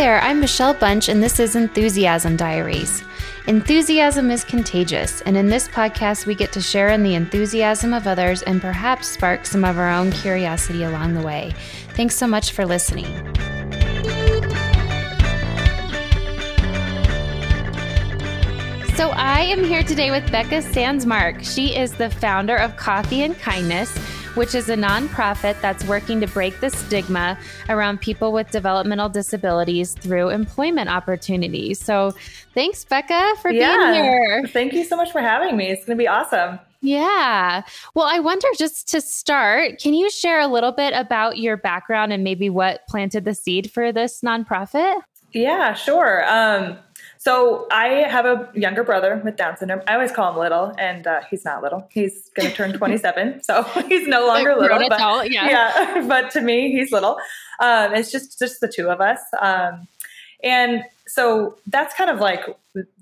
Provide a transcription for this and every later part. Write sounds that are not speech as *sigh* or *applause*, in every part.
there, I'm Michelle Bunch, and this is Enthusiasm Diaries. Enthusiasm is contagious, and in this podcast, we get to share in the enthusiasm of others and perhaps spark some of our own curiosity along the way. Thanks so much for listening. So, I am here today with Becca Sandsmark. She is the founder of Coffee and Kindness which is a nonprofit that's working to break the stigma around people with developmental disabilities through employment opportunities. So, thanks, Becca, for yeah. being here. Thank you so much for having me. It's going to be awesome. Yeah. Well, I wonder just to start, can you share a little bit about your background and maybe what planted the seed for this nonprofit? Yeah, sure. Um, so I have a younger brother with Down syndrome. I always call him little, and uh, he's not little. He's going to turn 27, *laughs* so he's no longer little. But, adult, yeah. yeah, *laughs* but to me, he's little. Um, it's just just the two of us, um, and so that's kind of like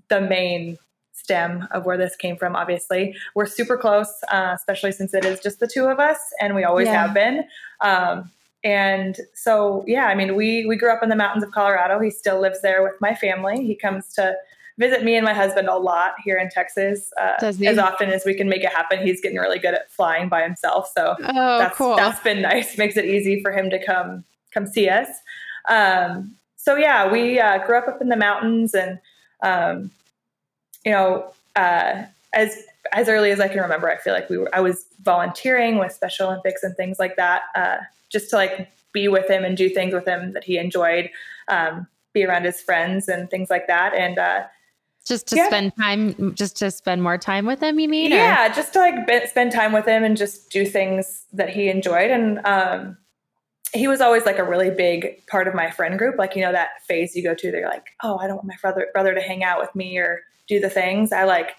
the main stem of where this came from. Obviously, we're super close, uh, especially since it is just the two of us, and we always yeah. have been. Um, and so, yeah, I mean, we we grew up in the mountains of Colorado. He still lives there with my family. He comes to visit me and my husband a lot here in Texas. Uh, as often as we can make it happen. He's getting really good at flying by himself, so oh, that's cool. that's been *laughs* nice. Makes it easy for him to come come see us. Um, so yeah, we uh, grew up up in the mountains, and um, you know, uh, as as early as I can remember, I feel like we were I was volunteering with Special Olympics and things like that. Uh, just to like be with him and do things with him that he enjoyed, um, be around his friends and things like that. And, uh, just to yeah. spend time, just to spend more time with him, you mean? Yeah, or? just to like be, spend time with him and just do things that he enjoyed. And, um, he was always like a really big part of my friend group. Like, you know, that phase you go to, they're like, oh, I don't want my brother, brother to hang out with me or do the things. I like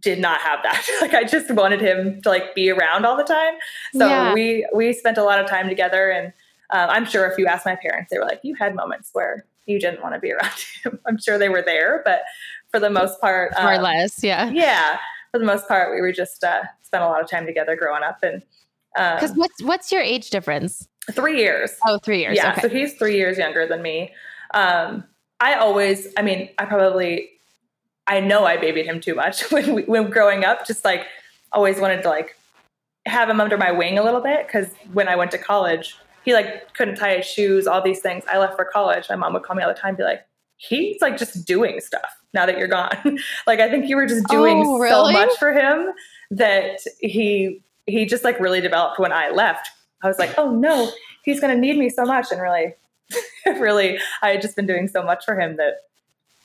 did not have that. *laughs* like I just wanted him to like be around all the time. So yeah. we we spent a lot of time together, and uh, I'm sure if you asked my parents, they were like, "You had moments where you didn't want to be around *laughs* him." I'm sure they were there, but for the most part, more um, or less, yeah, yeah. For the most part, we were just uh, spent a lot of time together growing up, and because um, what's what's your age difference? Three years. Oh, three years. Yeah, okay. so he's three years younger than me. Um, I always, I mean, I probably I know I babied him too much *laughs* when we, when growing up. Just like always wanted to like have him under my wing a little bit because when I went to college, he like couldn't tie his shoes, all these things. I left for college. My mom would call me all the time, be like, he's like just doing stuff now that you're gone. *laughs* like I think you were just doing oh, really? so much for him that he he just like really developed when I left. I was like, oh no, he's gonna need me so much. And really, *laughs* really, I had just been doing so much for him that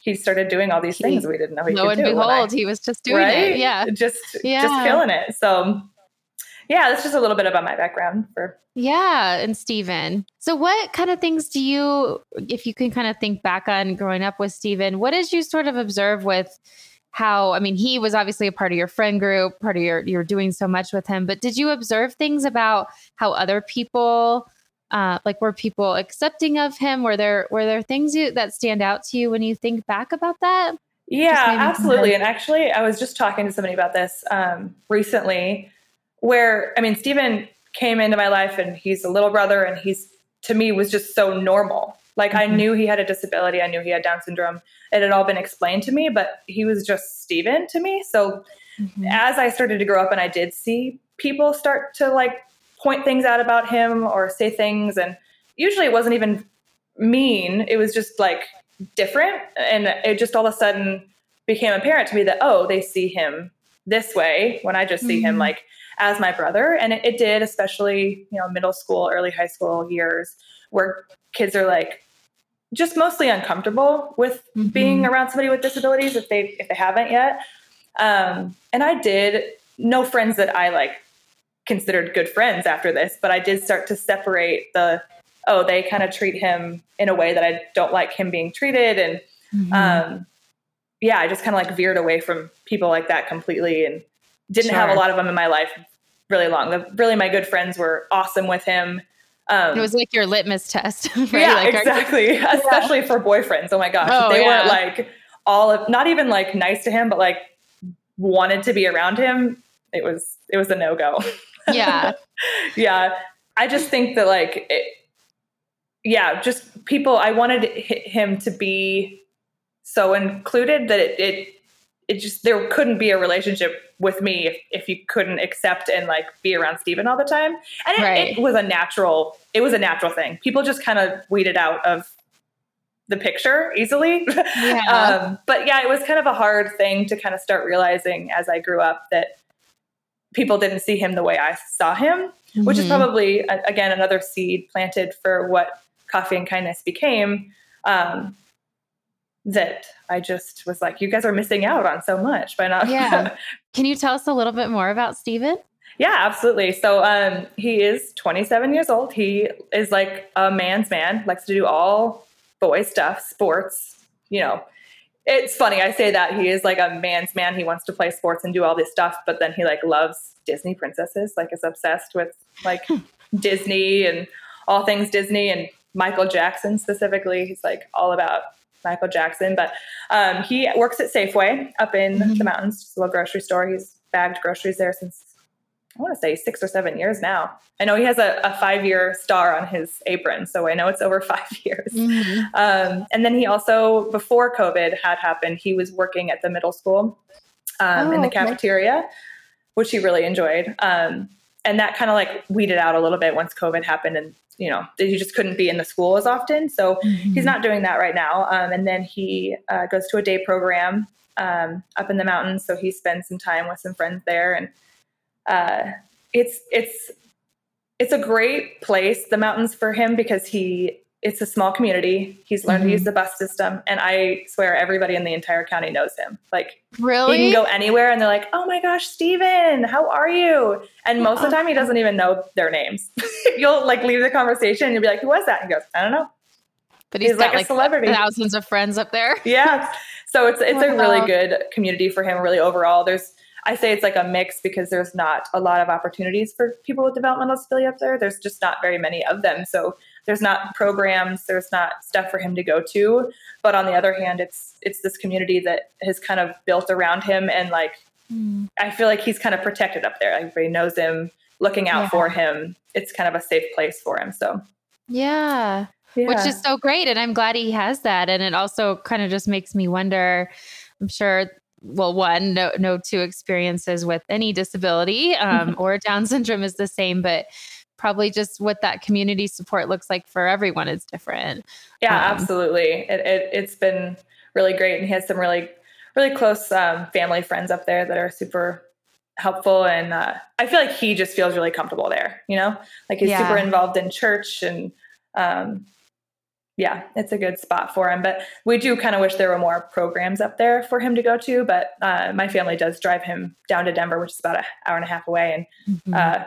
he started doing all these things we didn't know he Lo could and do. behold, I, he was just doing right? it. Yeah. Just yeah. just killing it. So yeah, that's just a little bit about my background for yeah, and Stephen. So what kind of things do you if you can kind of think back on growing up with Stephen, what did you sort of observe with how I mean he was obviously a part of your friend group, part of your you're doing so much with him, but did you observe things about how other people uh, like were people accepting of him? Were there were there things you, that stand out to you when you think back about that? Yeah absolutely. and actually i was just talking to somebody about this um, recently where i mean stephen came into my life and he's a little brother and he's to me was just so normal. Like mm-hmm. i knew he had a disability. I knew he had down syndrome. It had all been explained to me but he was just stephen to me. So mm-hmm. as i started to grow up and i did see people start to like point things out about him or say things. And usually it wasn't even mean, it was just like different. And it just all of a sudden became apparent to me that, oh, they see him this way when I just see mm-hmm. him like as my brother. And it, it did, especially, you know, middle school, early high school years where kids are like, just mostly uncomfortable with mm-hmm. being around somebody with disabilities if they if they haven't yet. Um, and I did no friends that I like considered good friends after this, but I did start to separate the oh, they kind of treat him in a way that I don't like him being treated. And mm-hmm. um, yeah, I just kind of like veered away from people like that completely and didn't sure. have a lot of them in my life really long. The, really, my good friends were awesome with him. Um, it was like your litmus test. *laughs* Right? Yeah, like, exactly. *laughs* Especially for boyfriends. Oh my gosh. Oh, they yeah. weren't like all of, not even like nice to him, but like wanted to be around him. It was, it was a no go. *laughs* Yeah. *laughs* yeah. I just think that like it, yeah, just people. I wanted him to be so included that it, it it just there couldn't be a relationship with me if, if you couldn't accept and like be around Steven all the time. And it, right. it was a natural, it was a natural thing. People just kind of weeded out of the picture easily. *laughs* Yeah. um, but yeah, it was kind of a hard thing to kind of start realizing as I grew up that people didn't see him the way I saw him, mm-hmm. which is mm-hmm. probably again another seed planted for what coffee and kindness became. Um, that I just was like, you guys are missing out on so much by not. Yeah. *laughs* Can you tell us a little bit more about Steven? Yeah, absolutely. So um, he is 27 years old. He is like a man's man, likes to do all boy stuff, sports, you know. It's funny, I say that he is like a man's man. He wants to play sports and do all this stuff, but then he like loves Disney princesses, like is obsessed with like hmm. Disney and all things Disney and Michael Jackson specifically. He's like all about Michael Jackson, but um, he works at Safeway up in mm-hmm. the mountains, just a little grocery store. He's bagged groceries there since I want to say six or seven years now. I know he has a, a five year star on his apron, so I know it's over *laughs* five years. Mm-hmm. Um, and then he also, before COVID had happened, he was working at the middle school um, oh, in the okay. cafeteria, which he really enjoyed. Um, and that kind of like weeded out a little bit once COVID happened and you know he just couldn't be in the school as often so mm-hmm. he's not doing that right now um, and then he uh, goes to a day program um, up in the mountains so he spends some time with some friends there and uh, it's it's it's a great place the mountains for him because he it's a small community. He's learned mm-hmm. to use mm-hmm. the bus system, and I swear everybody in the entire county knows him. Like, really, he can go anywhere, and they're like, "Oh my gosh, Steven, how are you?" And most of the time, he doesn't even know their names. *laughs* You'll like leave the conversation, and you'll be like, "Who was that?" And he goes, "I don't know." But he's, he's got, like a celebrity, thousands of friends up there. yeah, so it's it's wow. *laughs* a really good community for him. Really, overall, there's I say it's like a mix because there's not a lot of opportunities for people with developmental disability up there. There's just not very many of them. So there's not programs, there's not stuff for him to go to. But on the other hand, it's it's this community that has kind of built around him and like mm. I feel like he's kind of protected up there. Everybody knows him, looking out yeah. for him. It's kind of a safe place for him. So yeah. yeah. Which is so great. And I'm glad he has that. And it also kind of just makes me wonder, I'm sure well one no no two experiences with any disability um, *laughs* or down syndrome is the same but probably just what that community support looks like for everyone is different. Yeah, um, absolutely. It, it, has been really great. And he has some really, really close um, family friends up there that are super helpful. And uh, I feel like he just feels really comfortable there, you know, like he's yeah. super involved in church and, um, yeah, it's a good spot for him. But we do kind of wish there were more programs up there for him to go to. But uh, my family does drive him down to Denver, which is about an hour and a half away. And mm-hmm. uh,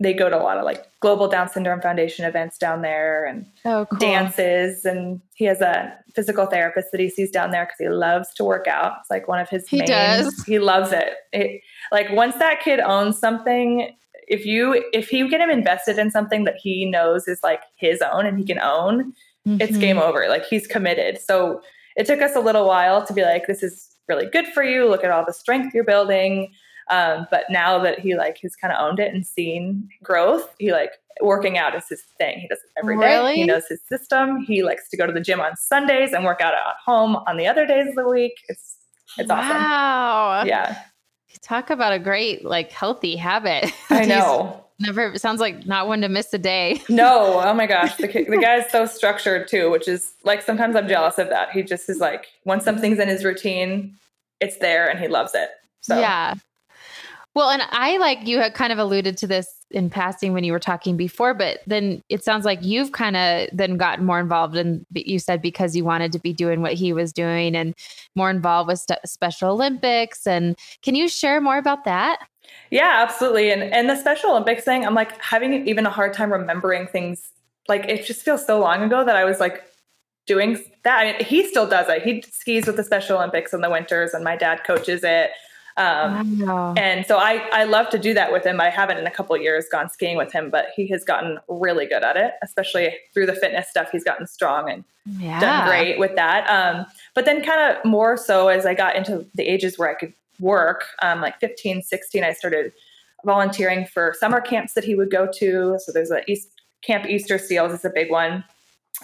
they go to a lot of like global down syndrome foundation events down there and oh, cool. dances and he has a physical therapist that he sees down there because he loves to work out it's like one of his he main does. he loves it. it like once that kid owns something if you if you get him invested in something that he knows is like his own and he can own mm-hmm. it's game over like he's committed so it took us a little while to be like this is really good for you look at all the strength you're building um, but now that he like has kind of owned it and seen growth, he like working out is his thing. He does it every day. really? He knows his system. He likes to go to the gym on Sundays and work out at home on the other days of the week. It's it's wow. awesome. Wow. Yeah. Talk about a great like healthy habit. *laughs* I know. Never sounds like not one to miss a day. *laughs* no, oh my gosh, the the guy's so structured too, which is like sometimes I'm jealous of that. He just is like once something's in his routine, it's there and he loves it. So yeah, well, and I like you had kind of alluded to this in passing when you were talking before, but then it sounds like you've kind of then gotten more involved in, you said because you wanted to be doing what he was doing and more involved with Special Olympics. And can you share more about that? Yeah, absolutely. And and the Special Olympics thing, I'm like having even a hard time remembering things. Like it just feels so long ago that I was like doing that. I mean, he still does it. He skis with the Special Olympics in the winters, and my dad coaches it. Um, wow. And so I, I love to do that with him. I haven't in a couple years gone skiing with him, but he has gotten really good at it, especially through the fitness stuff. He's gotten strong and yeah. done great with that. Um, but then kind of more so as I got into the ages where I could work, um, like 15, 16, I started volunteering for summer camps that he would go to. So there's a East Camp Easter Seals is a big one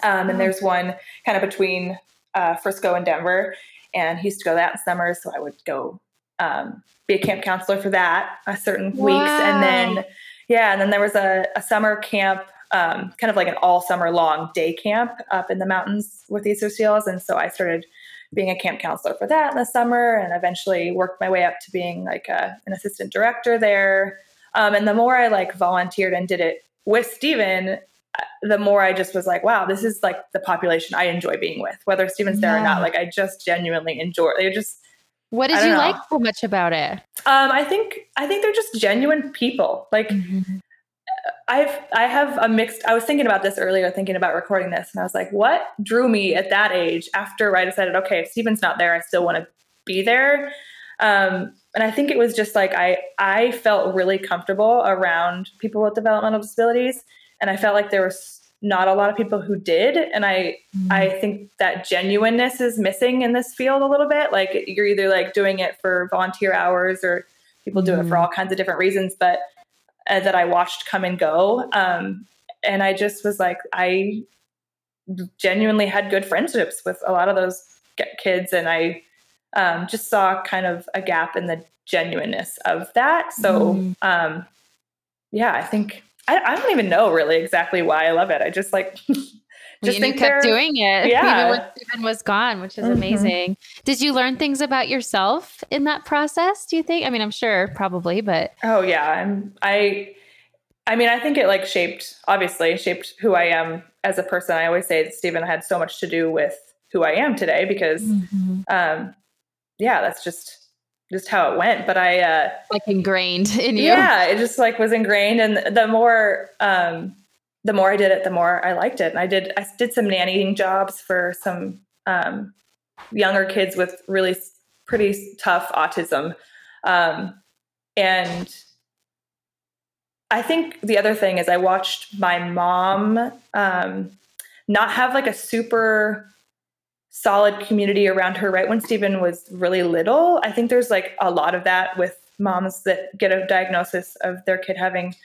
Um, and oh. there's one kind of between uh, Frisco and Denver. And he used to go that in summer. So I would go um, be a camp counselor for that a certain wow. weeks. And then, yeah, and then there was a, a summer camp, um, kind of like an all summer long day camp up in the mountains with the Asociales. And so I started being a camp counselor for that in the summer and eventually worked my way up to being like a, an assistant director there. Um, and the more I like volunteered and did it with Stephen, uh, the more I just was like, wow, this is like the population I enjoy being with, whether Stephen's there yeah. or not. Like I just genuinely enjoy. They just what did you know. like so much about it? Um, I think I think they're just genuine people. Like mm-hmm. I've I have a mixed. I was thinking about this earlier, thinking about recording this, and I was like, what drew me at that age? After I decided, okay, if Stephen's not there, I still want to be there. Um, and I think it was just like I I felt really comfortable around people with developmental disabilities, and I felt like there was not a lot of people who did and i mm. i think that genuineness is missing in this field a little bit like you're either like doing it for volunteer hours or people mm. do it for mm. all kinds of different reasons but uh, that i watched come and go um, and i just was like i genuinely had good friendships with a lot of those kids and i um, just saw kind of a gap in the genuineness of that so mm. um, yeah i think I, I, don't even know really exactly why I love it. I just like *laughs* just think kept doing it *laughs* yeah. even when Stephen was gone, which is mm-hmm. amazing. Did you learn things about yourself in that process? Do you think? I mean, I'm sure probably, but oh yeah, I'm I. I mean, I think it like shaped, obviously, shaped who I am as a person. I always say that Stephen had so much to do with who I am today because, mm-hmm. um, yeah, that's just just how it went. But I uh like ingrained in you. Yeah, it just like was ingrained. And the more um the more I did it, the more I liked it. And I did I did some nannying jobs for some um younger kids with really pretty tough autism. Um and I think the other thing is I watched my mom um not have like a super solid community around her right when Stephen was really little. I think there's like a lot of that with moms that get a diagnosis of their kid having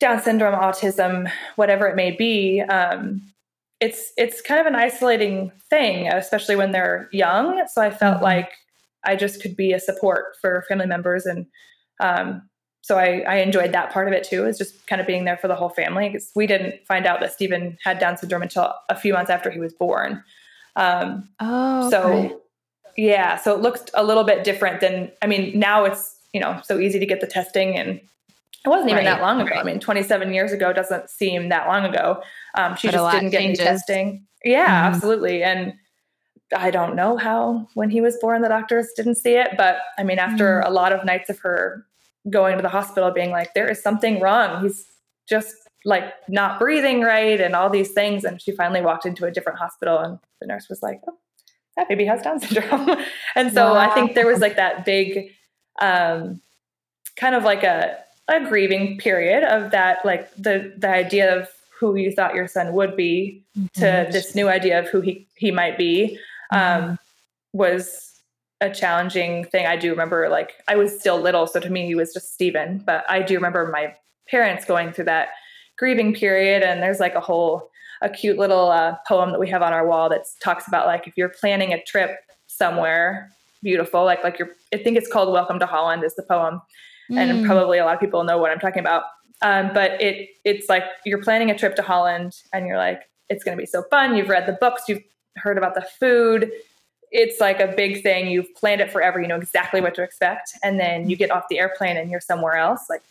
Down syndrome, autism, whatever it may be. Um, it's it's kind of an isolating thing, especially when they're young. So I felt mm-hmm. like I just could be a support for family members, and um, so I, I enjoyed that part of it too. Is just kind of being there for the whole family. Because we didn't find out that Stephen had Down syndrome until a few months after he was born. Um, oh, so okay. yeah, so it looks a little bit different than, I mean, now it's, you know, so easy to get the testing and it wasn't even right, that long ago. Right. I mean, 27 years ago doesn't seem that long ago. Um, she but just didn't get changes. any testing. Yeah, mm-hmm. absolutely. And I don't know how when he was born the doctors didn't see it, but I mean, after mm-hmm. a lot of nights of her going to the hospital being like, there is something wrong. He's just like not breathing right and all these things. And she finally walked into a different hospital and the nurse was like, oh, that baby has Down syndrome. *laughs* and so wow. I think there was like that big, um, kind of like a, a grieving period of that, like the, the idea of who you thought your son would be mm-hmm. to this new idea of who he, he might be, um, mm-hmm. was a challenging thing. I do remember like I was still little, so to me he was just Stephen, but I do remember my parents going through that grieving period and there's like a whole a cute little uh, poem that we have on our wall that talks about like if you're planning a trip somewhere beautiful like like you're i think it's called welcome to holland is the poem mm. and probably a lot of people know what i'm talking about. Um, but it it's like you're planning a trip to holland and you're like it's going to be so fun. You've read the books. You've heard about the food. It's like a big thing. You've planned it forever. You know exactly what to expect. And then you get off the airplane and you're somewhere else. Like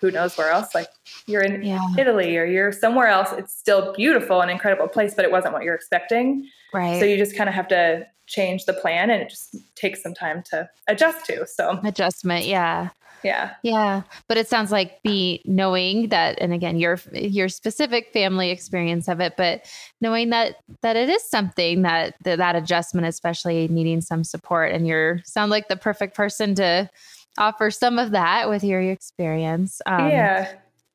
who knows where else? Like you're in yeah. italy or you're somewhere else. It's still beautiful and incredible place but it wasn't what you're expecting right so you just kind of have to change the plan and it just takes some time to adjust to so adjustment yeah yeah yeah but it sounds like be knowing that and again your your specific family experience of it but knowing that that it is something that that, that adjustment especially needing some support and you're sound like the perfect person to offer some of that with your experience. Um, yeah.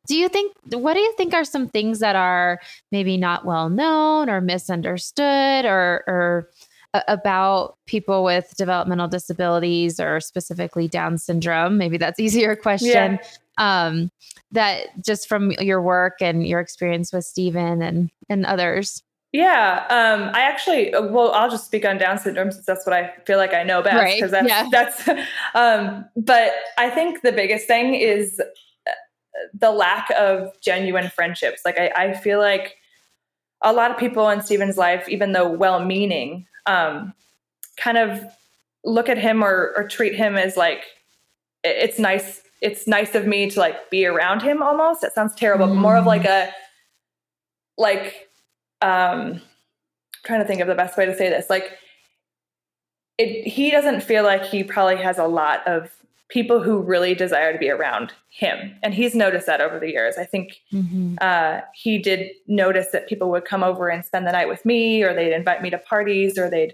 Do you think, what do you think are some things that are maybe not well known or misunderstood or, or about people with developmental disabilities or specifically Down syndrome? Maybe that's *laughs* easier question. Yeah. Um, that just from your work and your experience with Stephen and and others. Yeah, um, I actually, well, I'll just speak on Down syndrome since that's what I feel like I know best. Because right. that's yeah. that's. *laughs* Um, but I think the biggest thing is the lack of genuine friendships. Like I, I feel like a lot of people in Stephen's life, even though well-meaning, um, kind of look at him or, or treat him as like it's nice. It's nice of me to like be around him. Almost. It sounds terrible, mm. but more of like a like um trying to think of the best way to say this like it he doesn't feel like he probably has a lot of people who really desire to be around him. And he's noticed that over the years. I think mm-hmm. uh, he did notice that people would come over and spend the night with me or they'd invite me to parties or they'd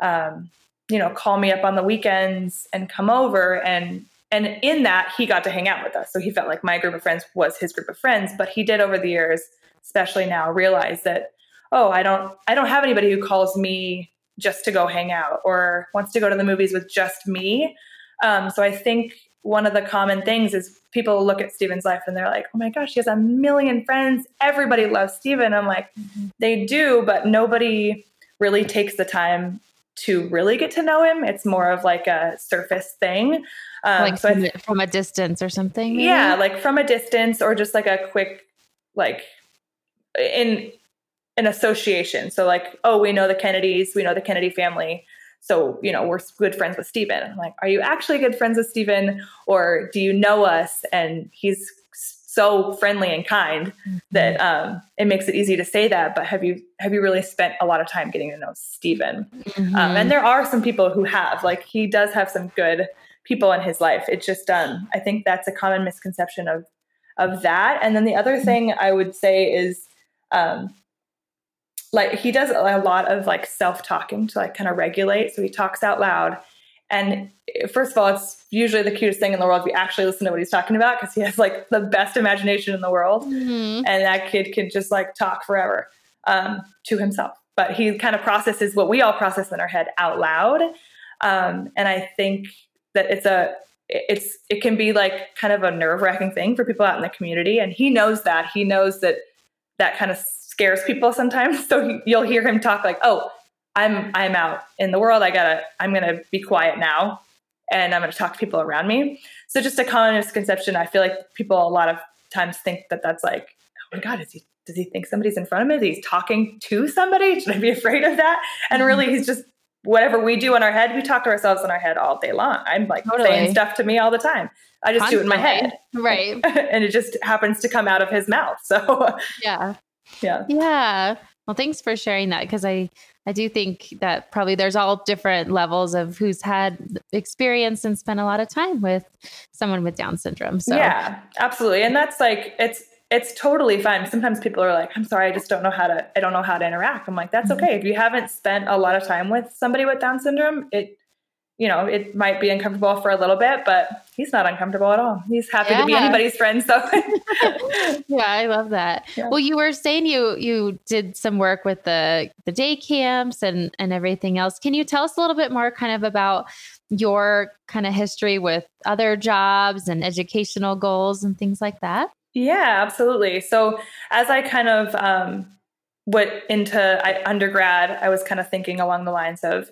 um, you know call me up on the weekends and come over. And and in that he got to hang out with us. So he felt like my group of friends was his group of friends. But he did over the years especially now realize that oh, I don't I don't have anybody who calls me just to go hang out or wants to go to the movies with just me. Um, so I think one of the common things is people look at Stephen's life and they're like, oh my gosh, he has a million friends. Everybody loves Stephen. I'm like, mm-hmm. they do, but nobody really takes the time to really get to know him. It's more of like a surface thing. Um, like so from, th- from, a distance or something. Maybe? Yeah, like from a distance or just like a quick, like in an association. So like, oh, we know the Kennedys, we know the Kennedy family. So, you know, we're good friends with Stephen. I'm like, are you actually good friends with Stephen? Or do you know us? And he's so friendly and kind mm-hmm. that um, it makes it easy to say that. But have you have you really spent a lot of time getting to know Stephen? Mm-hmm. Um, and there are some people who have. Like he does have some good people in his life. It's just um, I think that's a common misconception of of that. And then the other mm-hmm. thing I would say is um, like he does a lot of like self-talking to like kind of regulate so he talks out loud. And first of all it's usually the cutest thing in the world if you actually listen to what he's talking about because he has like the best imagination in the world. Mm-hmm. and that kid can just like talk forever um, to himself. But he kind of processes what we all process in our head out loud um, and i think that it's a it's it can be like kind of a nerve-wracking thing for people out in the community and he knows that. He knows that that kind of scares people sometimes. *laughs* So he, you'll hear him talk like, "Oh, I'm I'm out in the world. I gotta I'm gonna be quiet now, and I'm gonna talk to people around me." So just a common misconception. I feel like people a lot of times think that that's like, "Oh my God, is he does he think somebody's in front of him? He's talking to somebody? *laughs* Should I be afraid of that?" And mm-hmm. really, he's just whatever we do in our head, we talk to ourselves in our head all day long. I'm like totally. saying stuff to me all the time. I just Constantly. do it in my head. Right. *laughs* and it just happens to come out of his mouth. So yeah. Yeah. Yeah. Well, thanks for sharing that because I I do think that probably there's all different levels of who's had experience and spent a lot of time with someone with Down syndrome. So yeah, absolutely, and that's like it's it's totally fine. Sometimes people are like, "I'm sorry, I just don't know how to I don't know how to interact." I'm like, "That's mm-hmm. okay. If you haven't spent a lot of time with somebody with Down syndrome, it you know, it might be uncomfortable for a little bit, but he's not uncomfortable at all. He's happy yeah. to be anybody's friend. So *laughs* yeah, I love that. Yeah. Well, you were saying you you did some work with the the day camps and and everything else. Can you tell us a little bit more kind of about your kind of history with other jobs and educational goals and things like that? Yeah, absolutely. So as I kind of um, went into I, undergrad, I was kind of thinking along the lines of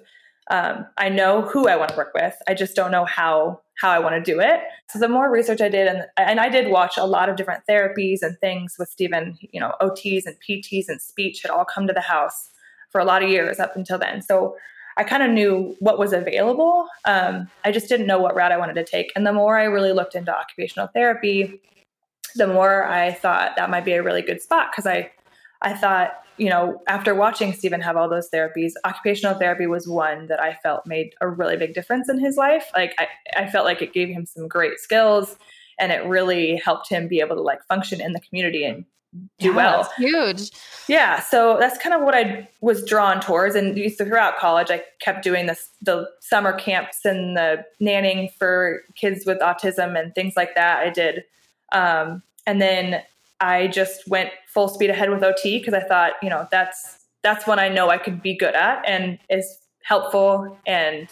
um, I know who I want to work with. I just don't know how how I want to do it. So the more research I did, and and I did watch a lot of different therapies and things with Stephen. You know, OTs and PTs and speech had all come to the house for a lot of years up until then. So I kind of knew what was available. Um, I just didn't know what route I wanted to take. And the more I really looked into occupational therapy, the more I thought that might be a really good spot because I I thought you know, after watching Stephen have all those therapies, occupational therapy was one that I felt made a really big difference in his life. Like I, I felt like it gave him some great skills and it really helped him be able to like function in the community and do yeah, well. huge. Yeah. So that's kind of what I was drawn towards. And throughout college, I kept doing this, the summer camps and the nanning for kids with autism and things like that. I did. Um, and then I just went full speed ahead with OT because I thought, you know, that's that's what I know I could be good at. And is helpful. And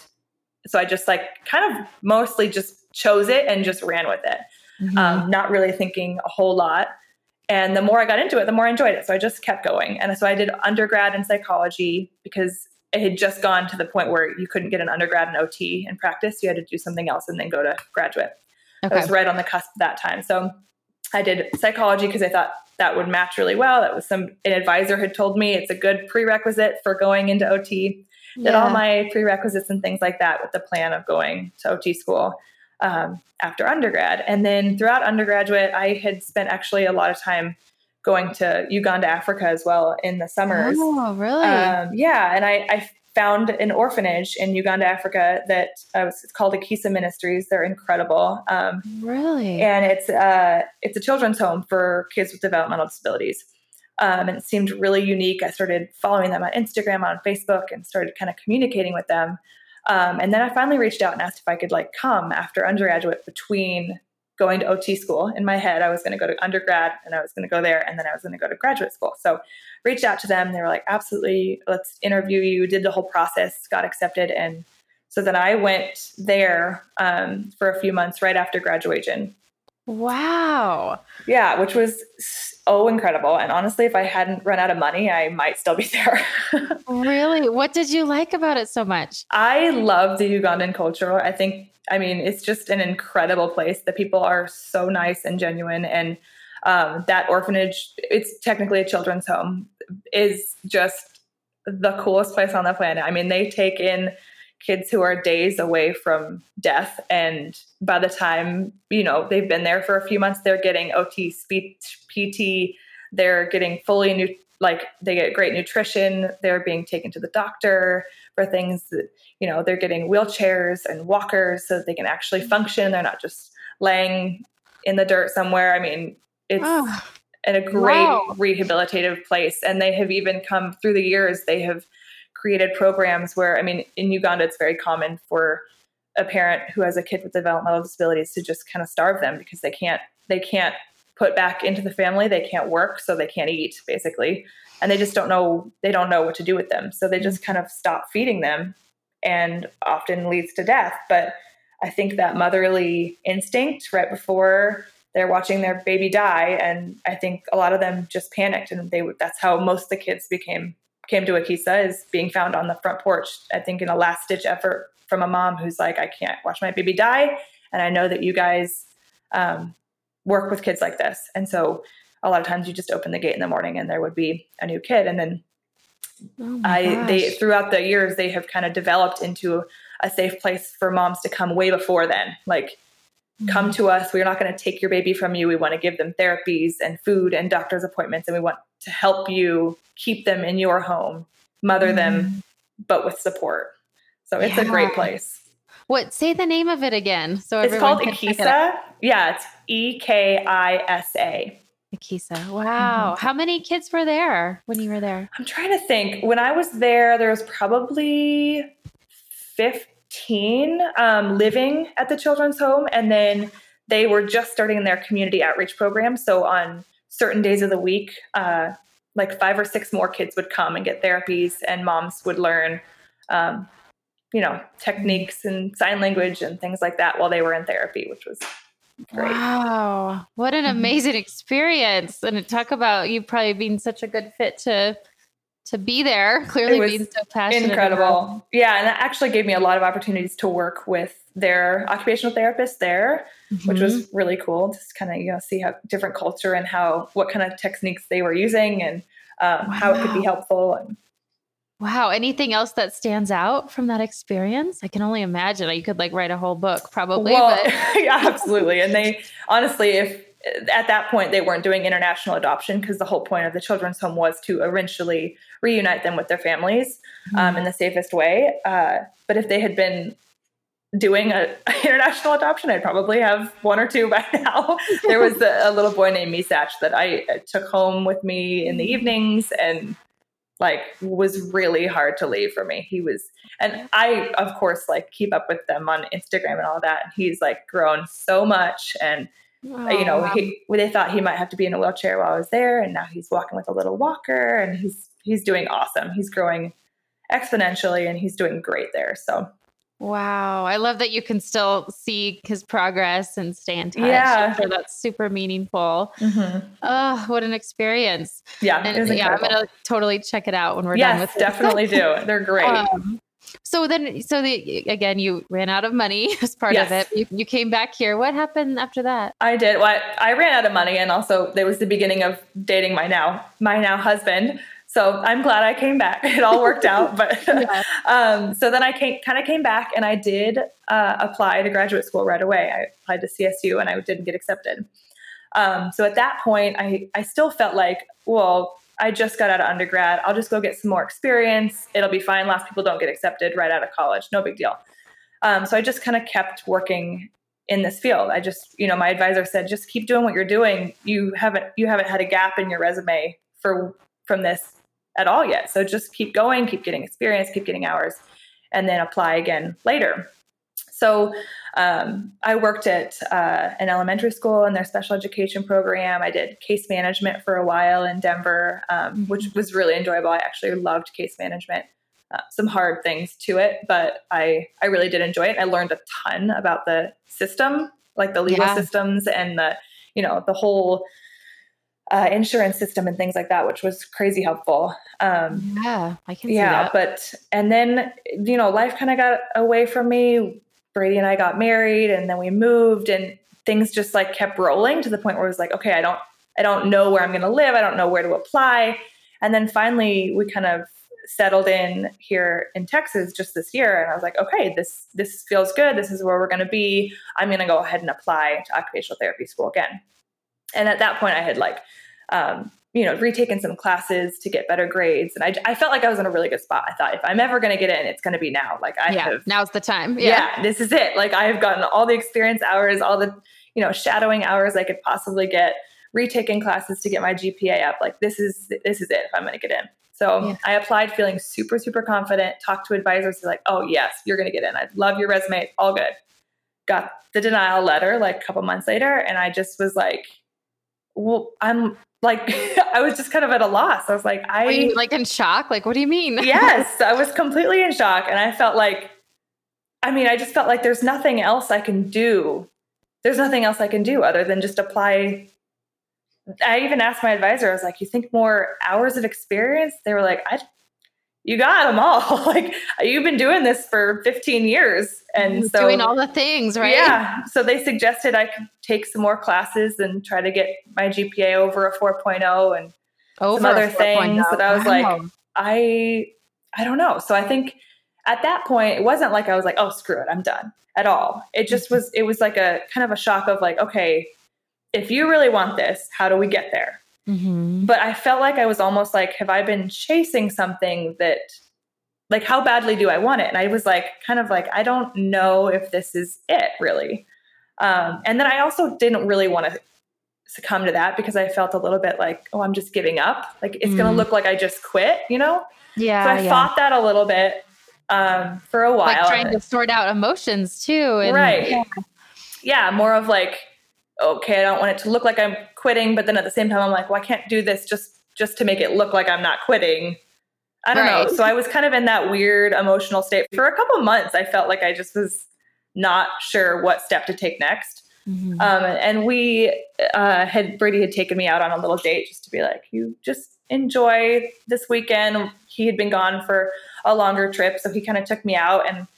so I just like kind of mostly just chose it and just ran with it, mm-hmm. um, not really thinking a whole lot. And the more I got into it, the more I enjoyed it. So I just kept going. And so I did undergrad in psychology because it had just gone to the point where you couldn't get an undergrad in OT in practice. You had to do something else and then go to graduate. Okay. I was right on the cusp of that time. So I did psychology because I thought that would match really well. That was some an advisor had told me it's a good prerequisite for going into OT. Yeah. Did all my prerequisites and things like that with the plan of going to OT school um, after undergrad. And then throughout undergraduate, I had spent actually a lot of time going to Uganda, Africa as well in the summers. Oh, really? Um, yeah. And I, I, found an orphanage in Uganda, Africa that uh, it's called Ekisa Ministries. They're incredible. Um, really? And it's, uh, it's a children's home for kids with developmental disabilities. Um, and it seemed really unique. I started following them on Instagram, on Facebook, and started kind of communicating with them. Um, and then I finally reached out and asked if I could like come after undergraduate between going to OT school. In my head, I was going to go to undergrad and I was going to go there and then I was going to go to graduate school. So reached out to them. They were like, absolutely, let's interview you. Did the whole process, got accepted. And so then I went there um, for a few months right after graduation. Wow. Yeah, which was so incredible. And honestly, if I hadn't run out of money, I might still be *laughs* there. really? What did you like about it so much? I love the Ugandan culture. I think, I mean, it's just an incredible place. The people are so nice and genuine. And um, that orphanage, it's technically a children's home, is just the coolest place on the planet. I mean, they take in kids who are days away from death and by the time you know they've been there for a few months they're getting ot speech pt they're getting fully new like they get great nutrition they're being taken to the doctor for things that you know they're getting wheelchairs and walkers so that they can actually mm-hmm. function. They're not just laying in the dirt somewhere. I mean it's oh, a great wow. rehabilitative place. And they have even come through the years they have created programs where, I mean, in Uganda, it's very common for a parent who has a kid with developmental disabilities to just kind of starve them because they can't they can't put back into the family. They can't work so they can't eat basically. And they just don't know they don't know what to do with them. So they just kind of stop feeding them and often leads to death. But i think that motherly instinct right before they're watching their baby die and i think a lot of them just panicked and they that's how most of the kids became came to Ekisa is being found on the front porch, I think in a last ditch effort from a mom who's like, I can't watch my baby die. And I know that you guys um, work with kids like this. And so a lot of times you just open the gate in the morning and there would be a new kid. And then oh I, gosh. they, throughout the years, they have kind of developed into a safe place for moms to come way before then. Like, mm-hmm. come to us. We're not going to take your baby from you. We want to give them therapies and food and doctor's appointments. And we want to help you keep them in your home, mother mm. them, but with support. So it's yeah. a great place. What? Say the name of it again. So it's called Ekisa. It yeah, it's E K I S A. Ekisa. Wow. Mm-hmm. How many kids were there when you were there? I'm trying to think. When I was there, there was probably 15 um, living at the children's home. And then they were just starting their community outreach program. So on certain days of the week, uh, like five or six more kids would come and get therapies, and moms would learn, um, you know, techniques and sign language and things like that while they were in therapy, which was great. Wow, what an mm-hmm. amazing experience! And talk about you probably being such a good fit to to be there. *laughs* Clearly, being so passionate. Incredible, about. yeah, and that actually gave me a lot of opportunities to work with their occupational therapist there, mm-hmm. which was mm-hmm. really cool. Just kind of you know see how different culture and how what kind of techniques they were using and um, wow. how it could be helpful. And, Wow. Anything else that stands out from that experience? I can only imagine. You could like write a whole book, probably. Well, *laughs* yeah, absolutely. And they honestly, if at that point they weren't doing international adoption because the whole point of the children's home was to eventually reunite them with their families um, mm-hmm. in the safest way. Uh, but if they had been doing a, *laughs* international adoption, I'd probably have one or two by *laughs* now. there was a, a, little boy named Misach that I, I took home with me in the evenings and like was really hard to leave for me. He was, and I, of course, like keep up with them on Instagram and all that. And he's like grown so much. And, oh, you know, wow. he, they thought he might have to be in a wheelchair while I was there. And now he's walking with a little walker and he's, he's doing awesome. He's growing exponentially, and he's doing great there. So Wow. I love that you can still see his progress and stay in touch. Yeah. Sure that's super meaningful. mm-hmm. Oh, what an experience. yeah, And yeah, I'm going to totally check it out when we're done with yes, definitely do. *laughs* They're great. Um, so then, so the, again, you ran out of money *laughs* as part of it. You, you came back here. What happened after that? I did. Well, I, I ran out of money, and also it was the beginning of dating my now my now husband. So I'm glad I came back. *laughs* It all worked out. *laughs* But Yeah. *laughs* um, so then I kind of came back, and I did uh, apply to graduate school right away. I applied to CSU, and I didn't get accepted. Um, so at that point, I I still felt like, well, I just got out of undergrad. I'll just go get some more experience. It'll be fine. Lots of people don't get accepted right out of college. No big deal. Um, so I just kind of kept working in this field. I just, you know, my advisor said, just keep doing what you're doing. You haven't you haven't had a gap in your resume for from this at all yet. So just keep going, keep getting experience, keep getting hours, and then apply again later. So um, I worked at uh, an elementary school in their special education program. I did case management for a while in Denver, um, Mhm. which was really enjoyable. I actually loved case management. Uh, some hard things to it, but I I really did enjoy it. I learned a ton about the system, like the legal Yeah. systems and the you know the whole uh, insurance system and things like that, which was crazy helpful. Um, Yeah, I can yeah, see that. but and then you know life kind of got away from me. Brady and I got married, and then we moved, and things just like kept rolling to the point where it was like, okay, I don't I don't know where I'm going to live. I don't know where to apply. And then finally, we kind of settled in here in Texas just this year, and I was like, okay, this this feels good. This is where we're going to be. I'm going to go ahead and apply to occupational therapy school again. And at that point, I had like, um, you know, retaken some classes to get better grades, and I, I felt like I was in a really good spot. I thought if I'm ever going to get in, it's going to be now. Like I yeah, have now's the time. yeah. Yeah. this is it. Like I have gotten all the experience hours, all the, you know, shadowing hours I could possibly get, retaking classes to get my GPA up. Like this is this is it if I'm going to get in. So Yeah. I applied feeling super super confident. Talked to advisors like, "Oh, yes, you're going to get in. I love your resume. All good." Got the denial letter like a couple months later and I just was like, "Well, I'm like *laughs* I was just kind of at a loss. I was like, I Were you like in shock? Like, what do you mean? *laughs* yes, I was completely in shock. And I felt like, I mean, I just felt like there's nothing else I can do. There's nothing else I can do other than just apply. I even asked my advisor, I was like, you think more hours of experience? They were like, I, you got them all. *laughs* like, you've been doing this for 15 years. And so, doing all the things, right? yeah. So they suggested I could take some more classes and try to get my GPA over a 4.0 and Over other oh. things that I was like, I I don't know. So I think at that point it wasn't like I was like, oh screw it, I'm done at all. It just was it was like a kind of a shock of like, okay, if you really want this, how do we get there? Mhm. But I felt like I was almost like, have I been chasing something that like how badly do I want it? And I was like kind of like, I don't know if this is it really. Um, and then I also didn't really want to succumb to that because I felt a little bit like, oh, I'm just giving up. Like it's gonna Mm. look like I just quit, you know? Yeah. so I yeah. fought that a little bit um, for a while. like trying to sort out emotions too. And, right. Yeah. Yeah. more of like, okay, I don't want it to look like I'm quitting, but then at the same time, I'm like, well, I can't do this just just to make it look like I'm not quitting. I don't Right. know. So I was kind of in that weird emotional state for a couple months. I felt like I just was not sure what step to take next. Mhm. Um, and we uh, had Brady had taken me out on a little date just to be like, you just enjoy this weekend. He had been gone for a longer trip, so he kind of took me out and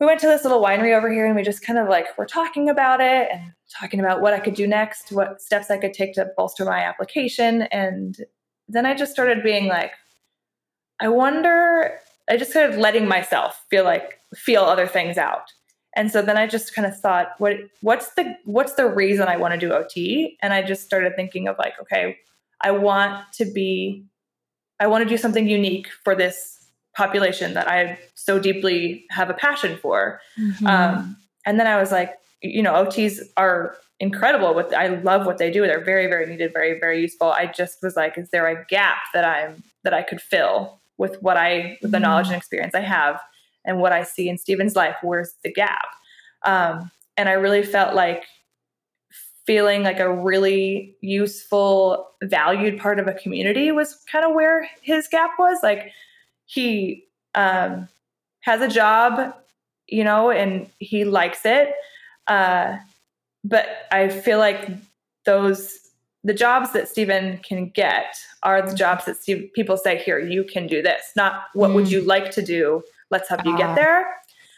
we went to this little winery over here and we just kind of like were talking about it and talking about what I could do next, what steps I could take to bolster my application. And then I just started being like, I wonder, I just started letting myself feel like feel other things out. And so then I just kind of thought, what what's the what's the reason I want to do OT? And I just started thinking of like, okay, I want to be I want to do something unique for this population that I so deeply have a passion for. Mhm. Um, and then I was like, you know, OTs are incredible. With I love what they do. They're very, very needed, very, very useful. I just was like, is there a gap that I'm that I could fill with what I with the knowledge and experience I have and what I see in Stephen's life? Where's the gap? Um, and I really felt like feeling like a really useful, valued part of a community was kind of where his gap was. Like he um, has a job, you know, and he likes it. Uh, but I feel like those the jobs that Stephen can get are the jobs that Steve, people say, "Here, you can do this." Not what mm. would you like to do? Let's help you get ah. there.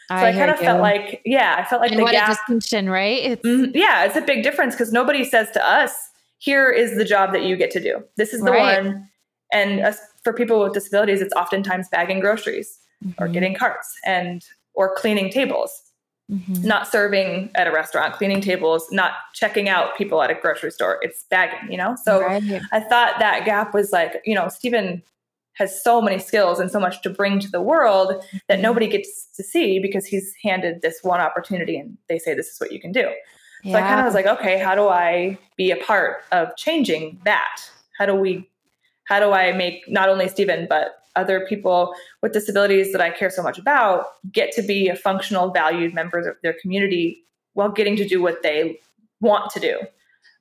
So I, I kind of felt like, yeah, I felt like and the what gap. A distinction, right? It's, mm, yeah, it's a big difference because nobody says to us, "Here is the job that you get to do. This is the right. one." And uh, for people with disabilities, it's oftentimes bagging groceries mm-hmm. or getting carts and or cleaning tables. Mm-hmm. Not serving at a restaurant, cleaning tables, not checking out people at a grocery store. It's bagging, you know? So right. I thought that gap was like, you know, Stephen has so many skills and so much to bring to the world that mm-hmm. nobody gets to see because he's handed this one opportunity and they say this is what you can do. Yeah. So I kind of was like, okay, how do I be a part of changing that? How do we how do I make not only Stephen but other people with disabilities that I care so much about get to be a functional, valued members of their community while getting to do what they want to do.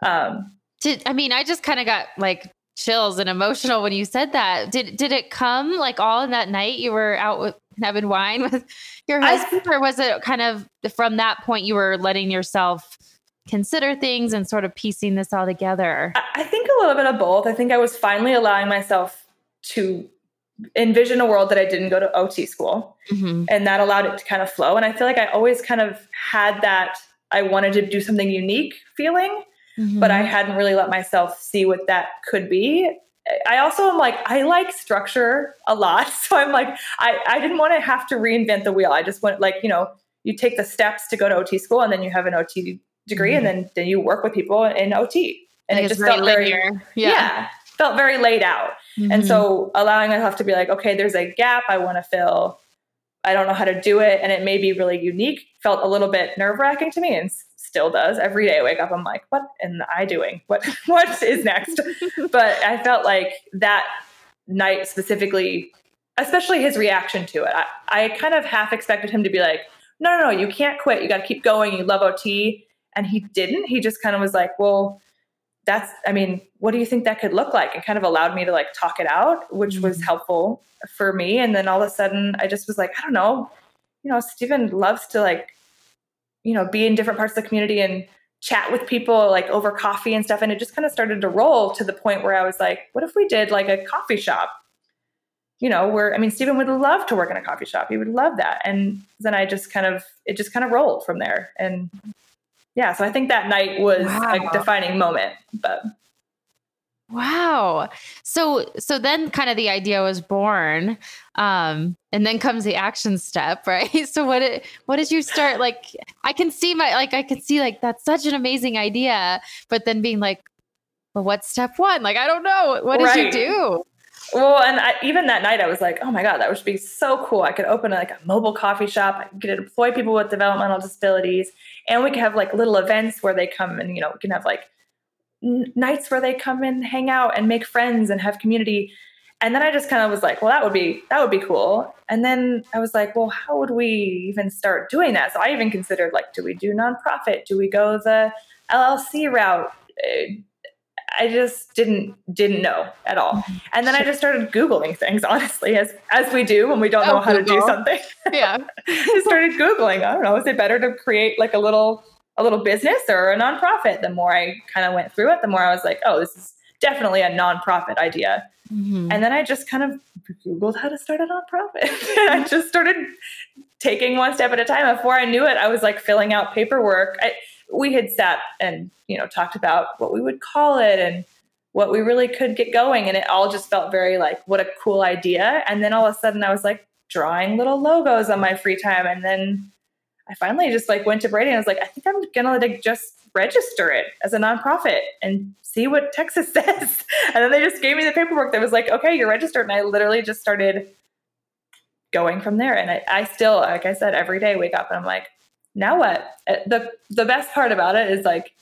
Um, did I mean I just kind of got like chills and emotional when you said that. Did did it come like all in that night you were out with having wine with your husband, I, or was it kind of from that point you were letting yourself consider things and sort of piecing this all together? I think a little bit of both. I think I was finally allowing myself to envision a world that I didn't go to OT school. Mm-hmm. And that allowed it to kind of flow. And I feel like I always kind of had that I wanted to do something unique feeling, mm-hmm. but I hadn't really let myself see what that could be. I also am like, I like structure a lot. *laughs* So I'm like, I, I didn't want to have to reinvent the wheel. I just went like, you know, you take the steps to go to OT school and then you have an OT degree mm-hmm. and then, then you work with people in OT. And, and it just felt very, yeah. yeah felt very laid out. Mm-hmm. And so allowing myself to be like, okay, there's a gap I want to fill. I don't know how to do it. And it may be really unique. Felt a little bit nerve wracking to me and still does. Every day I wake up, I'm like, what am I doing? What, *laughs* what is next? *laughs* but I felt like that night specifically, especially his reaction to it, I, I kind of half expected him to be like, no, no, no, you can't quit. You got to keep going. You love OT. And he didn't. He just kind of was like, well, that's i mean what do you think that could look like? And kind of allowed me to like talk it out which was mm. helpful for me. And then all of a sudden i just was like i don't know you know stephen loves to like you know be in different parts of the community and chat with people like over coffee and stuff. And it just kind of started to roll to the point where i was like what if we did like a coffee shop? You know where i mean stephen would love to work in a coffee shop. He would love that. And then i just kind of it just kind of rolled from there. And yeah, so I think that night was wow. a defining moment. But wow. So so then kind of the idea was born. Um and then comes the action step, *laughs* right? So what did what did you start like I can see my like I can see like that's such an amazing idea, but then being like well what's step 1? Like I don't know. What did right. you do? Well, and I, even that night, I was like, "Oh my god, that would be so cool! I could open like a mobile coffee shop. I could employ people with developmental disabilities, and we could have like little events where they come and you know we can have like n- nights where they come and hang out and make friends and have community." And then I just kind of was like, "Well, that would be that would be cool." And then I was like, "Well, how would we even start doing that?" So I even considered like, "Do we do nonprofit? Do we go the LLC route?" Uh, I just didn't didn't know at all. And then I just started googling things, honestly, as as we do when we don't oh, know how Google. to do something. Yeah, *laughs* I started googling. I don't know. Is it better to create like a little a little business or a nonprofit? The more I kind of went through it, the more I was like, oh, this is definitely a nonprofit idea. Mm-hmm. And then I just kind of googled how to start a nonprofit. *laughs* I just started taking one step at a time. Before I knew it, I was like filling out paperwork. I, we had sat and you know talked about what we would call it and what we really could get going. And it all just felt very like what a cool idea. And then all of a sudden i was like drawing little logos on my free time. And then i finally just like went to brady and i was like i think i'm gonna like just register it as a nonprofit and see what texas *laughs* says. And then they just gave me the paperwork that was like okay you're registered. And i literally just started going from there. And I, I still like i said every day wake up and i'm like now what? Uh, the the best part about it is like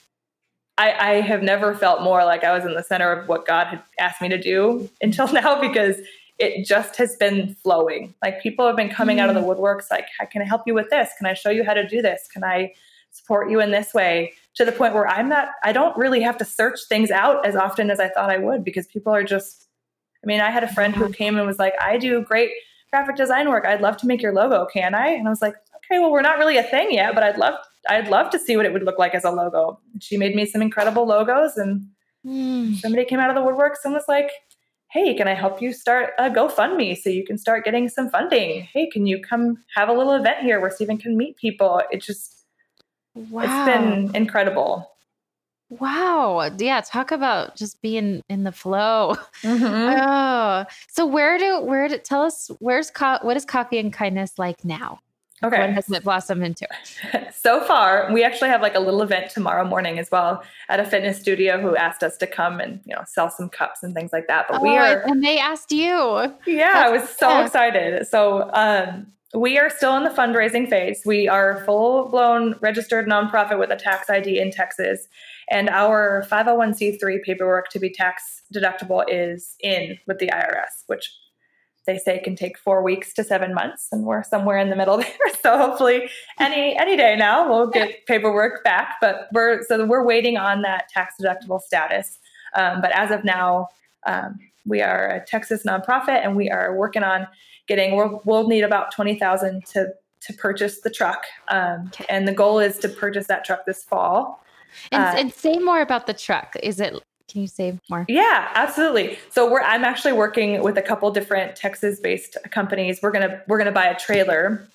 I, I have never felt more like I was in the center of what God had asked me to do *laughs* until now because it just has been flowing. Like people have been coming mm. out of the mm. woodworks like, can I help you with this? Can I show you how to do this? Can I support you in this way? To the point where I'm not, I don't really have to search things out as often as I thought I would because people are just, I mean, I had a friend who came and was like, I do great graphic design work. I'd love to make your logo. Can I? And I was like, okay, well, we're not really a thing yet, but I'd love, I'd love to see what it would look like as a logo. She made me some incredible logos and mm. somebody came out of the woodwork and was like, hey, can I help you start a GoFundMe so you can start getting some funding? Hey, can you come have a little event here where Stephen can meet people? It just, wow. it's been incredible. Wow. Yeah. Talk about just being in the flow. Mm-hmm. Oh, so where do, where do, tell us, where's, co- what is coffee and kindness like now? Okay. When has it blossomed into? It? *laughs* So far, we actually have like a little event tomorrow morning as well at a fitness studio who asked us to come and you know sell some cups and things like that. But oh, we are and they asked you. Yeah, That's I was so yeah. excited. So um, we are still in the fundraising phase. We are full blown registered nonprofit with a tax ID in Texas. And our 501c3 paperwork to be tax deductible is in with the IRS, which they say can take four weeks to seven months, and we're somewhere in the middle *laughs* there. So hopefully, any any day now we'll get paperwork back. But we're so we're waiting on that tax deductible status. Um, but as of now, um, we are a Texas nonprofit, and we are working on getting. We'll, we'll need about twenty thousand to to purchase the truck, um, and the goal is to purchase that truck this fall. And, uh, and say more about the truck. Is it can you say more? Yeah, absolutely. So we're I'm actually working with a couple different Texas-based companies. We're gonna we're gonna buy a trailer,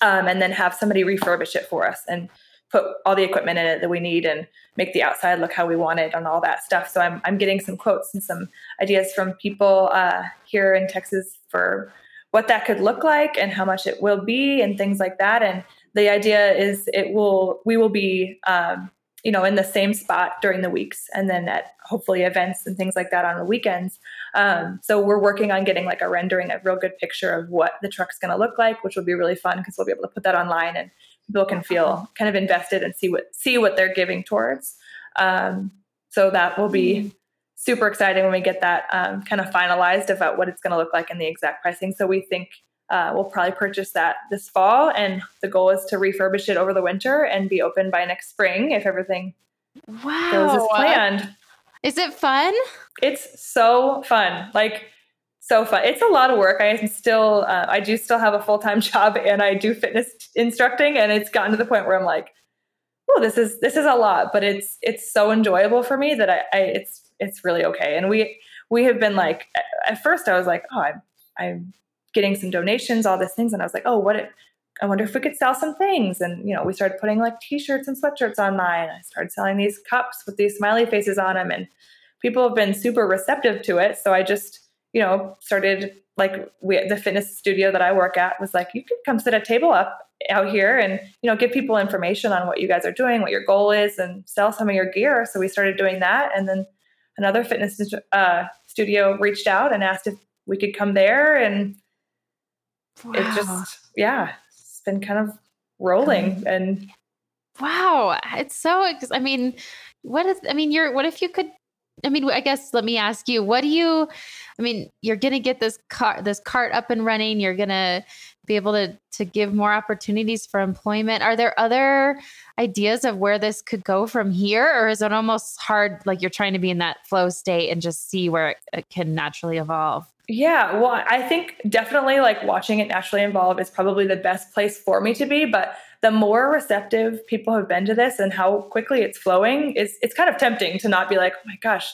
um, and then have somebody refurbish it for us and put all the equipment in it that we need and make the outside look how we want it and all that stuff. So I'm I'm getting some quotes and some ideas from people uh, here in Texas for what that could look like and how much it will be and things like that. And the idea is it will we will be um, you know in the same spot during the weeks and then at hopefully events and things like that on the weekends. Um, so we're working on getting like a rendering a real good picture of what the truck's going to look like which will be really fun because we'll be able to put that online and people can feel kind of invested and see what see what they're giving towards. Um, so that will be mm-hmm. super exciting when we get that um, kind of finalized about what it's going to look like and the exact pricing. So we think uh, we'll probably purchase that this fall, and the goal is to refurbish it over the winter and be open by next spring if everything wow. goes as planned. Is it fun? It's so fun. Like so fun. It's a lot of work. I am still, uh, I do still have a full time *laughs* job, and I do fitness instructing, and it's gotten to the point where I'm like, oh, this is this is a lot, but it's it's so enjoyable for me that I, I it's it's really okay. And we we have been like, at first I was like, oh, I'm I'm getting some donations, all these things. And I was like, oh, what? It, I wonder if we could sell some things. And, you know, we started putting like t-shirts and sweatshirts online. I started selling these cups with these smiley faces on them. And people have been super receptive to it. So I just, you know, started like we, the fitness studio that I work at was like, you could come sit a table up out here and, you know, give people information on what you guys are doing, what your goal is and sell some of your gear. So we started doing that. And then another fitness uh, studio reached out and asked if we could come there and wow. it just yeah it's been kind of rolling um, and wow it's so i mean what is i mean you're what if you could i mean i guess let me ask you what do you i mean you're gonna get this car this cart up and running you're gonna be able to to give more opportunities for employment. Are there other ideas of where this could go from here or is it almost hard like you're trying to be in that flow state and just see where it, it can naturally evolve yeah, well, I think definitely like watching it naturally evolve is probably the best place for me to be. But the more receptive people have been to this and how quickly it's flowing is it's kind of tempting to not be like, oh my gosh,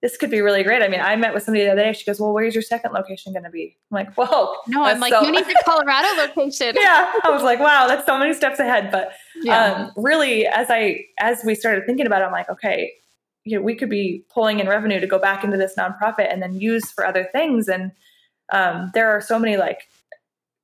this could be really great. I mean, I met with somebody the other day. She goes, "Well, where's your second location going to be?" I'm like, "Whoa!" No, I'm like, so- "You need the *laughs* Colorado location." yeah, I was like, "Wow, that's so many steps ahead." But yeah. um, really, as I as we started thinking about it, I'm like, "Okay, you know, we could be pulling in revenue to go back into this nonprofit and then use for other things. And um, there are so many like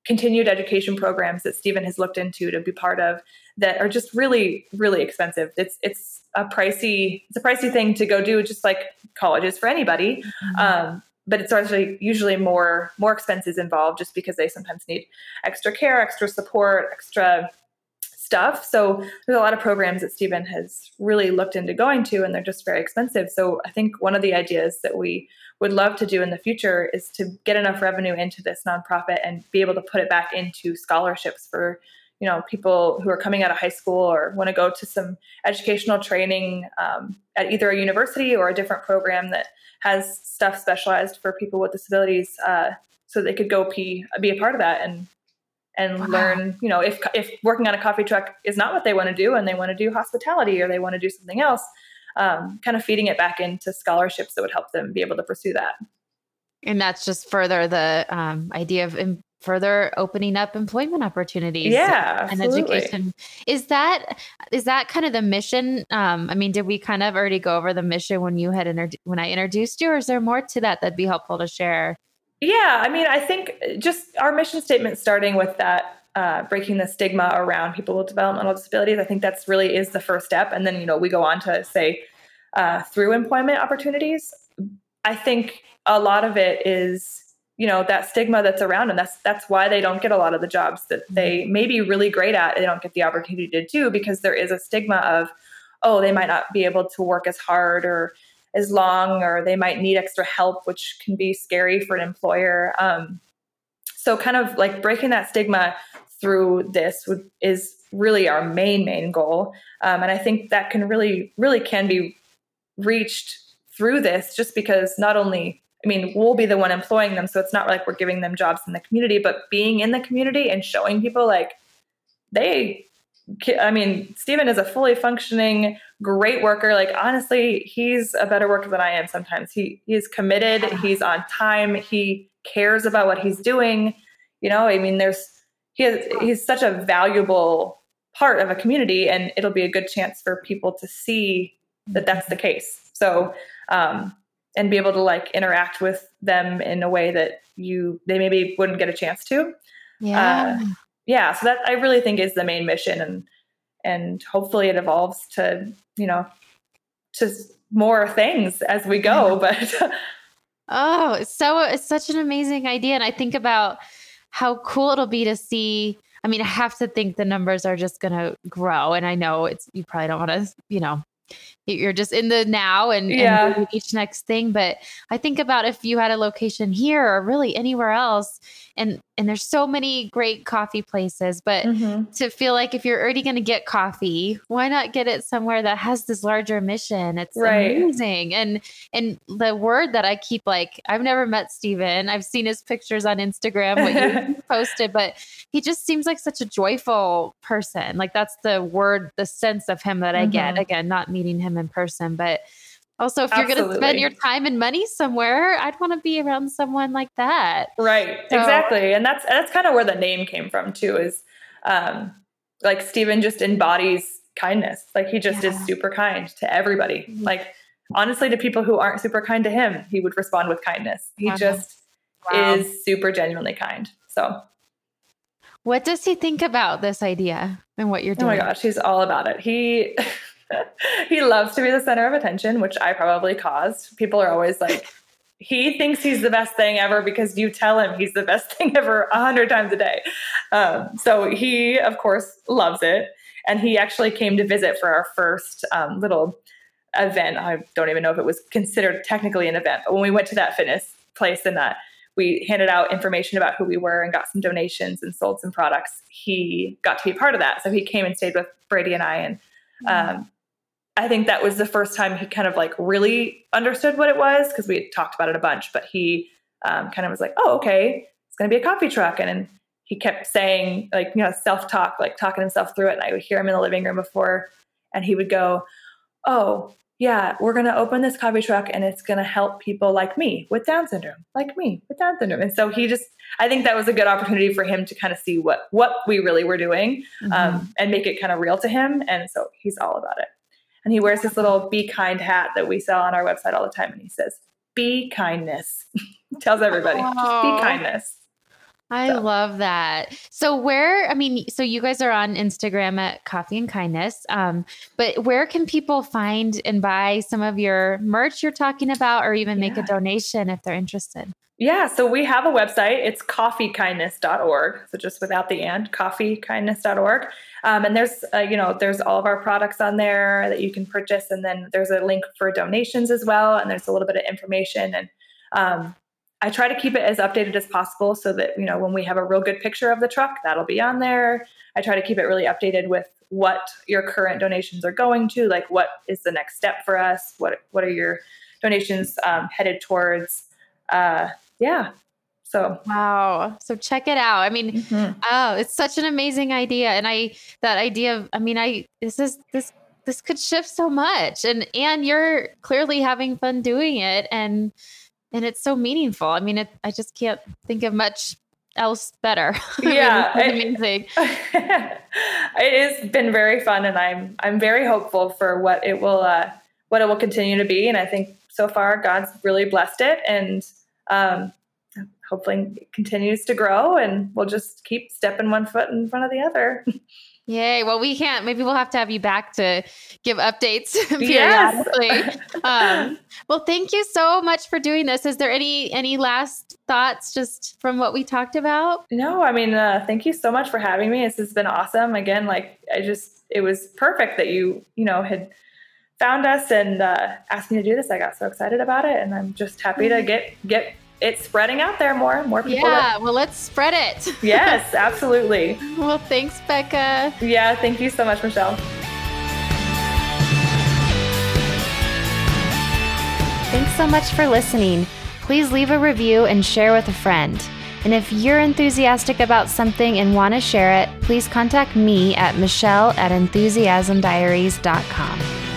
continued education programs that Stephen has looked into to be part of that are just really, really expensive. It's it's a pricey it's a pricey thing to go do, just like colleges for anybody. Mm-hmm. Um, but it's actually usually more more expenses involved just because they sometimes need extra care, extra support, extra stuff. So there's a lot of programs that Stephen has really looked into going to, and they're just very expensive. So I think one of the ideas that we would love to do in the future is to get enough revenue into this nonprofit and be able to put it back into scholarships for you know people who are coming out of high school or want to go to some educational training um, at either a university or a different program that has stuff specialized for people with disabilities uh, so they could go be, be a part of that and and wow. learn you know if if working on a coffee truck is not what they want to do and they want to do hospitality or they want to do something else um, kind of feeding it back into scholarships that would help them be able to pursue that and that's just further the um, idea of further opening up employment opportunities yeah and absolutely. education is that is that kind of the mission um, i mean did we kind of already go over the mission when you had inter- when i introduced you or is there more to that that'd be helpful to share yeah, I mean, I think just our mission statement starting with that uh, breaking the stigma around people with developmental disabilities. I think that's really is the first step, and then you know we go on to say uh, through employment opportunities. I think a lot of it is you know that stigma that's around, and that's that's why they don't get a lot of the jobs that they mm-hmm. may be really great at. They don't get the opportunity to do because there is a stigma of oh they might not be able to work as hard or as long or they might need extra help which can be scary for an employer. Um, so kind of like breaking that stigma through this would, is really our main main goal. Um, and i think that can really really can be reached through this just because not only i mean we'll be the one employing them so it's not like we're giving them jobs in the community but being in the community and showing people like they I mean, Stephen is a fully functioning, great worker. Like honestly, he's a better worker than I am sometimes. He he's committed, he's on time, he cares about what he's doing. You know, I mean, there's he has, he's such a valuable part of a community, and it'll be a good chance for people to see that that's the case. So, um, and be able to like interact with them in a way that you they maybe wouldn't get a chance to. Yeah. Uh, yeah, so that I really think is the main mission, and and hopefully it evolves to you know to more things as we go. But *laughs* oh, it's so it's such an amazing idea, and I think about how cool it'll be to see. I mean, I have to think the numbers are just going to grow, and I know it's you probably don't want to, you know, you're just in the now and, yeah. and each next thing. But I think about if you had a location here or really anywhere else, and and there's so many great coffee places but mm-hmm. to feel like if you're already going to get coffee why not get it somewhere that has this larger mission it's right. amazing and and the word that i keep like i've never met Stephen i've seen his pictures on instagram what you *laughs* posted but he just seems like such a joyful person like that's the word the sense of him that i mm-hmm. get again not meeting him in person but also, if Absolutely. you're going to spend your time and money somewhere, I'd want to be around someone like that. Right. So, exactly. And that's that's kind of where the name came from too. Is um, like Stephen just embodies kindness. Like he just yeah. is super kind to everybody. Mm-hmm. Like honestly, to people who aren't super kind to him, he would respond with kindness. He just wow. is super genuinely kind. So. What does he think about this idea and what you're doing? Oh my gosh, he's all about it. He *laughs* *laughs* he loves to be the center of attention, which I probably caused. People are always like, *laughs* he thinks he's the best thing ever because you tell him he's the best *laughs* thing ever a hundred times a day. Um, so he, of course, loves it. And he actually came to visit for our first um, little event. I don't even know if it was considered technically an event, but when we went to that fitness place and that we handed out information about who we were and got some donations and sold some products, he got to be part of that. So he came and stayed with Brady and I and um, I think that was the first time he kind of like really understood what it was because we had talked about it a bunch, but he um, kind of was like, oh, okay, it's going to be a coffee truck. And, and he kept saying, like, you know, self talk, like talking himself through it. And I would hear him in the living room before, and he would go, oh, yeah, we're going to open this coffee truck and it's going to help people like me with Down syndrome, like me with Down syndrome. And so he just, I think that was a good opportunity for him to kind of see what what we really were doing mm-hmm. um, and make it kind of real to him. And so he's all about it. And he wears this little be kind hat that we sell on our website all the time. And he says, be kindness. *laughs* Tells everybody, oh. just be kindness. I so. love that. So where, I mean, so you guys are on Instagram at Coffee and Kindness, um, but where can people find and buy some of your merch you're talking about, or even yeah. make a donation if they're interested? Yeah, so we have a website. It's coffeekindness.org. So just without the and, coffeekindness.org. Um, and there's, uh, you know, there's all of our products on there that you can purchase. And then there's a link for donations as well. And there's a little bit of information. And um, I try to keep it as updated as possible so that, you know, when we have a real good picture of the truck, that'll be on there. I try to keep it really updated with what your current donations are going to, like what is the next step for us? What, what are your donations um, headed towards? Uh, yeah. So wow. So check it out. I mean, mm-hmm. oh, it's such an amazing idea. And I that idea of I mean, I this is this this could shift so much. And and you're clearly having fun doing it and and it's so meaningful. I mean, it I just can't think of much else better. Yeah, *laughs* I mean, *laughs* amazing. it has been very fun, and I'm I'm very hopeful for what it will uh, what it will continue to be. And I think so far God's really blessed it, and um, hopefully it continues to grow. And we'll just keep stepping one foot in front of the other. Yay. Well, we can't. Maybe we'll have to have you back to give updates *laughs* periodically. Yes. *laughs* um, well, thank you so much for doing this. Is there any any last thoughts just from what we talked about? No, I mean, uh, thank you so much for having me. This has been awesome. Again, like I just, it was perfect that you, you know, had found us and uh, asked me to do this. I got so excited about it, and I'm just happy to mm-hmm. get get it's spreading out there more. More people. Yeah, well, let's spread it. *laughs* yes, absolutely. well, thanks, Becca. Yeah, thank you so much, Michelle. Thanks so much for listening. Please leave a review and share with a friend. And if you're enthusiastic about something and want to share it, please contact me at michelle at enthusiasmdiaries.com.